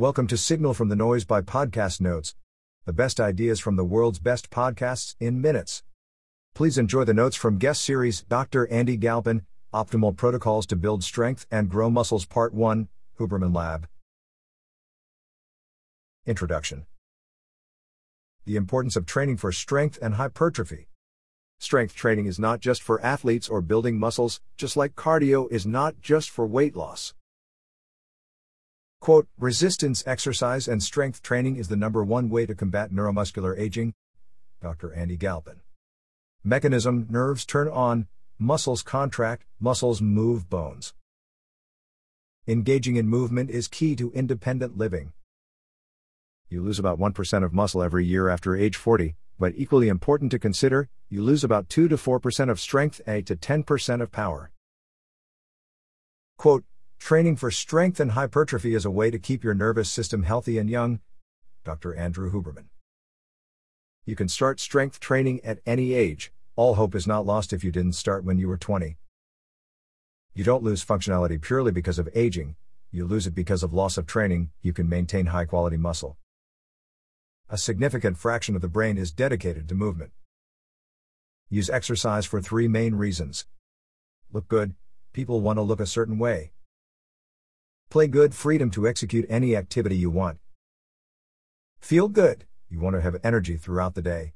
Welcome to Signal from the Noise by Podcast Notes, the best ideas from the world's best podcasts in minutes. Please enjoy the notes from guest series Dr. Andy Galpin, Optimal Protocols to Build Strength and Grow Muscles Part 1, Huberman Lab. Introduction The importance of training for strength and hypertrophy. Strength training is not just for athletes or building muscles, just like cardio is not just for weight loss. Quote, resistance exercise and strength training is the number one way to combat neuromuscular aging. Dr. Andy Galpin. Mechanism nerves turn on, muscles contract, muscles move bones. Engaging in movement is key to independent living. You lose about 1% of muscle every year after age 40, but equally important to consider, you lose about 2 to 4% of strength and 8 to 10% of power. Quote, Training for strength and hypertrophy is a way to keep your nervous system healthy and young. Dr. Andrew Huberman. You can start strength training at any age, all hope is not lost if you didn't start when you were 20. You don't lose functionality purely because of aging, you lose it because of loss of training, you can maintain high quality muscle. A significant fraction of the brain is dedicated to movement. Use exercise for three main reasons. Look good, people want to look a certain way. Play good freedom to execute any activity you want. Feel good, you want to have energy throughout the day.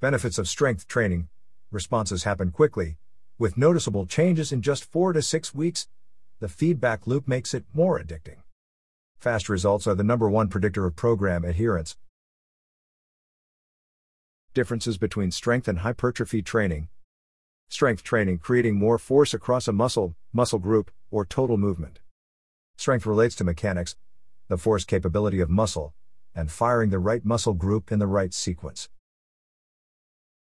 Benefits of strength training responses happen quickly, with noticeable changes in just 4 to 6 weeks. The feedback loop makes it more addicting. Fast results are the number one predictor of program adherence. Differences between strength and hypertrophy training. Strength training creating more force across a muscle, muscle group, or total movement. Strength relates to mechanics, the force capability of muscle, and firing the right muscle group in the right sequence.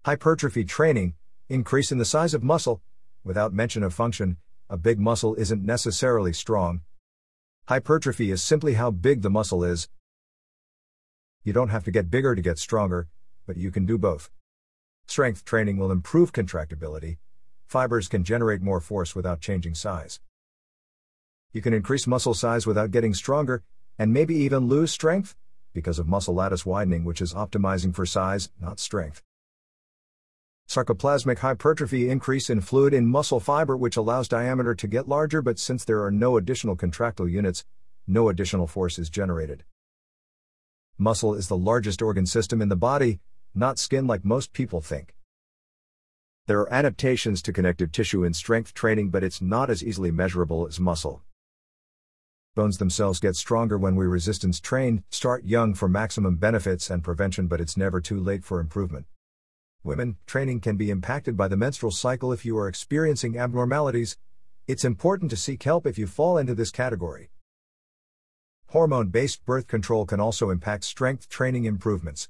Hypertrophy training, increase in the size of muscle, without mention of function, a big muscle isn't necessarily strong. Hypertrophy is simply how big the muscle is. You don't have to get bigger to get stronger, but you can do both. Strength training will improve contractibility. Fibers can generate more force without changing size. You can increase muscle size without getting stronger, and maybe even lose strength, because of muscle lattice widening, which is optimizing for size, not strength. Sarcoplasmic hypertrophy increase in fluid in muscle fiber, which allows diameter to get larger, but since there are no additional contractile units, no additional force is generated. Muscle is the largest organ system in the body, not skin like most people think. There are adaptations to connective tissue in strength training, but it's not as easily measurable as muscle. Bones themselves get stronger when we resistance train, start young for maximum benefits and prevention, but it's never too late for improvement. Women, training can be impacted by the menstrual cycle if you are experiencing abnormalities. It's important to seek help if you fall into this category. Hormone based birth control can also impact strength training improvements.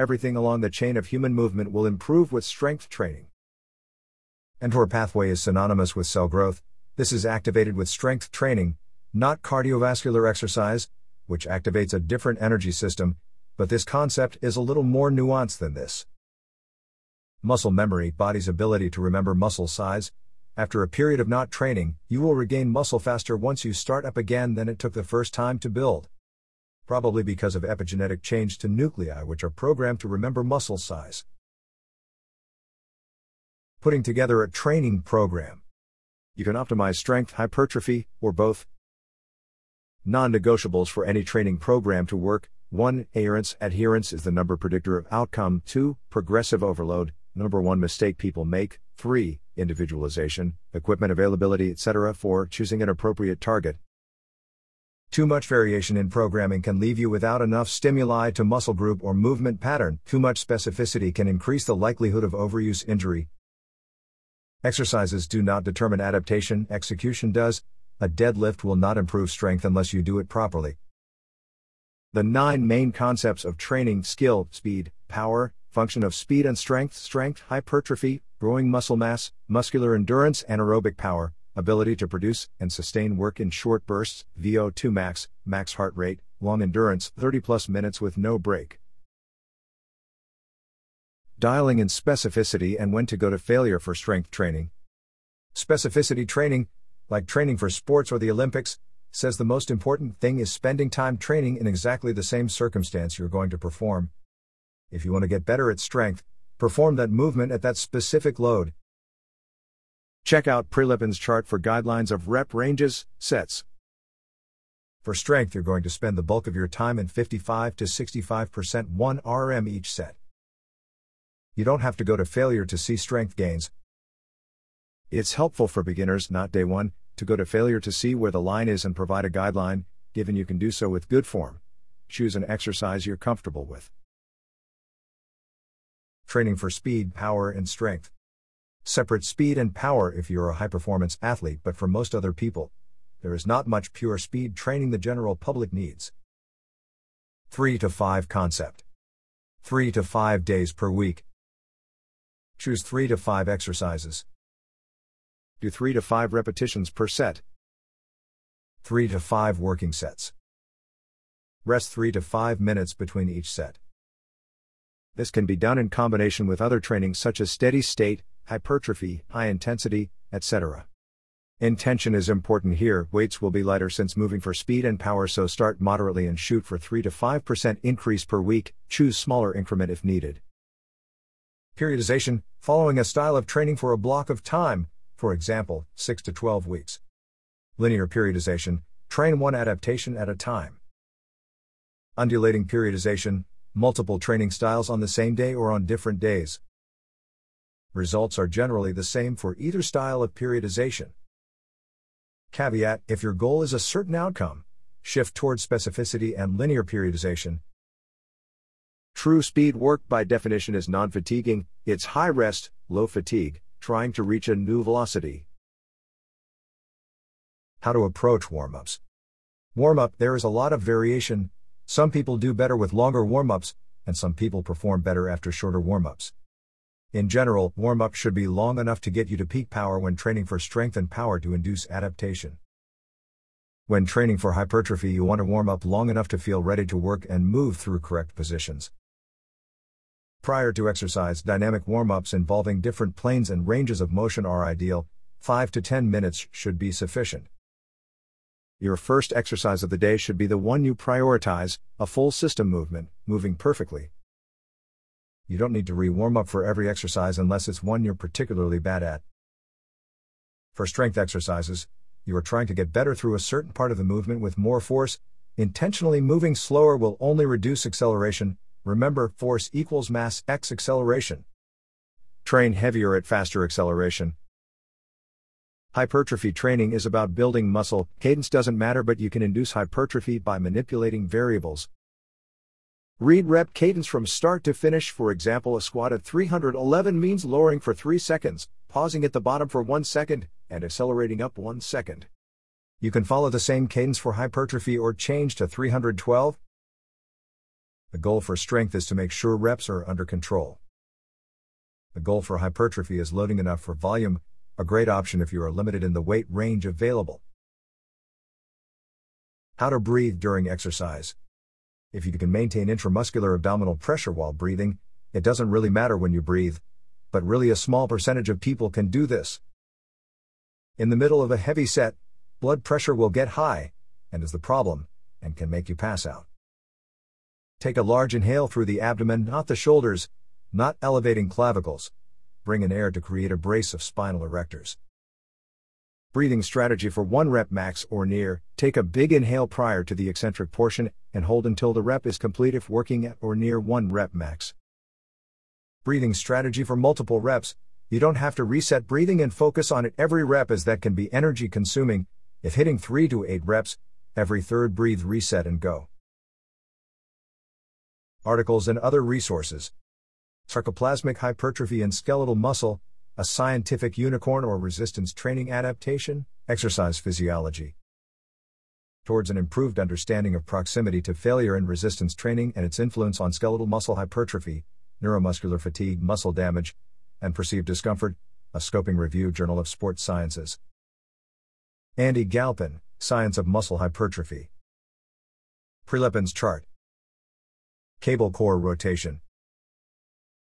Everything along the chain of human movement will improve with strength training. mTOR pathway is synonymous with cell growth. This is activated with strength training, not cardiovascular exercise, which activates a different energy system, but this concept is a little more nuanced than this. Muscle memory, body's ability to remember muscle size. After a period of not training, you will regain muscle faster once you start up again than it took the first time to build probably because of epigenetic change to nuclei which are programmed to remember muscle size. Putting together a training program. You can optimize strength, hypertrophy, or both. Non negotiables for any training program to work 1. Adherence. Adherence is the number predictor of outcome. 2. Progressive overload. Number one mistake people make. 3. Individualization, equipment availability, etc. 4. Choosing an appropriate target. Too much variation in programming can leave you without enough stimuli to muscle group or movement pattern. Too much specificity can increase the likelihood of overuse injury. Exercises do not determine adaptation, execution does. A deadlift will not improve strength unless you do it properly. The nine main concepts of training skill, speed, power, function of speed and strength, strength, hypertrophy, growing muscle mass, muscular endurance, anaerobic power, ability to produce and sustain work in short bursts, VO2 max, max heart rate, long endurance, 30 plus minutes with no break. Dialing in specificity and when to go to failure for strength training. Specificity training, like training for sports or the Olympics, says the most important thing is spending time training in exactly the same circumstance you're going to perform. If you want to get better at strength, perform that movement at that specific load. Check out Prilepin's chart for guidelines of rep ranges, sets. For strength, you're going to spend the bulk of your time in 55 to 65% 1 RM each set. You don't have to go to failure to see strength gains. It's helpful for beginners, not day one, to go to failure to see where the line is and provide a guideline, given you can do so with good form. Choose an exercise you're comfortable with. Training for speed, power, and strength. Separate speed and power if you're a high performance athlete, but for most other people, there is not much pure speed training the general public needs. 3 to 5 concept. 3 to 5 days per week. Choose 3 to 5 exercises. Do 3 to 5 repetitions per set. 3 to 5 working sets. Rest 3 to 5 minutes between each set. This can be done in combination with other training such as steady state, hypertrophy, high intensity, etc. Intention is important here. Weights will be lighter since moving for speed and power, so start moderately and shoot for 3 to 5% increase per week. Choose smaller increment if needed. Periodization, following a style of training for a block of time, for example, 6 to 12 weeks. Linear periodization, train one adaptation at a time. Undulating periodization, multiple training styles on the same day or on different days. Results are generally the same for either style of periodization. Caveat If your goal is a certain outcome, shift towards specificity and linear periodization. True speed work by definition is non fatiguing, it's high rest, low fatigue, trying to reach a new velocity. How to approach warm ups. Warm up, there is a lot of variation. Some people do better with longer warm ups, and some people perform better after shorter warm ups. In general, warm up should be long enough to get you to peak power when training for strength and power to induce adaptation. When training for hypertrophy, you want to warm up long enough to feel ready to work and move through correct positions. Prior to exercise, dynamic warm ups involving different planes and ranges of motion are ideal, 5 to 10 minutes should be sufficient. Your first exercise of the day should be the one you prioritize a full system movement, moving perfectly, you don't need to re warm up for every exercise unless it's one you're particularly bad at. For strength exercises, you are trying to get better through a certain part of the movement with more force. Intentionally moving slower will only reduce acceleration. Remember, force equals mass x acceleration. Train heavier at faster acceleration. Hypertrophy training is about building muscle. Cadence doesn't matter, but you can induce hypertrophy by manipulating variables. Read rep cadence from start to finish. For example, a squat at 311 means lowering for 3 seconds, pausing at the bottom for 1 second, and accelerating up 1 second. You can follow the same cadence for hypertrophy or change to 312. The goal for strength is to make sure reps are under control. The goal for hypertrophy is loading enough for volume, a great option if you are limited in the weight range available. How to breathe during exercise. If you can maintain intramuscular abdominal pressure while breathing, it doesn't really matter when you breathe. But really, a small percentage of people can do this. In the middle of a heavy set, blood pressure will get high, and is the problem, and can make you pass out. Take a large inhale through the abdomen, not the shoulders, not elevating clavicles. Bring in air to create a brace of spinal erectors. Breathing strategy for 1 rep max or near, take a big inhale prior to the eccentric portion and hold until the rep is complete if working at or near 1 rep max. Breathing strategy for multiple reps, you don't have to reset breathing and focus on it every rep as that can be energy consuming. If hitting 3 to 8 reps, every third breathe reset and go. Articles and other resources. Sarcoplasmic hypertrophy and skeletal muscle, a scientific unicorn or resistance training adaptation, exercise physiology. Towards an improved understanding of proximity to failure and resistance training and its influence on skeletal muscle hypertrophy, neuromuscular fatigue, muscle damage, and perceived discomfort, a scoping review Journal of Sports Sciences. Andy Galpin, Science of Muscle Hypertrophy. Prilepin's chart. Cable core rotation.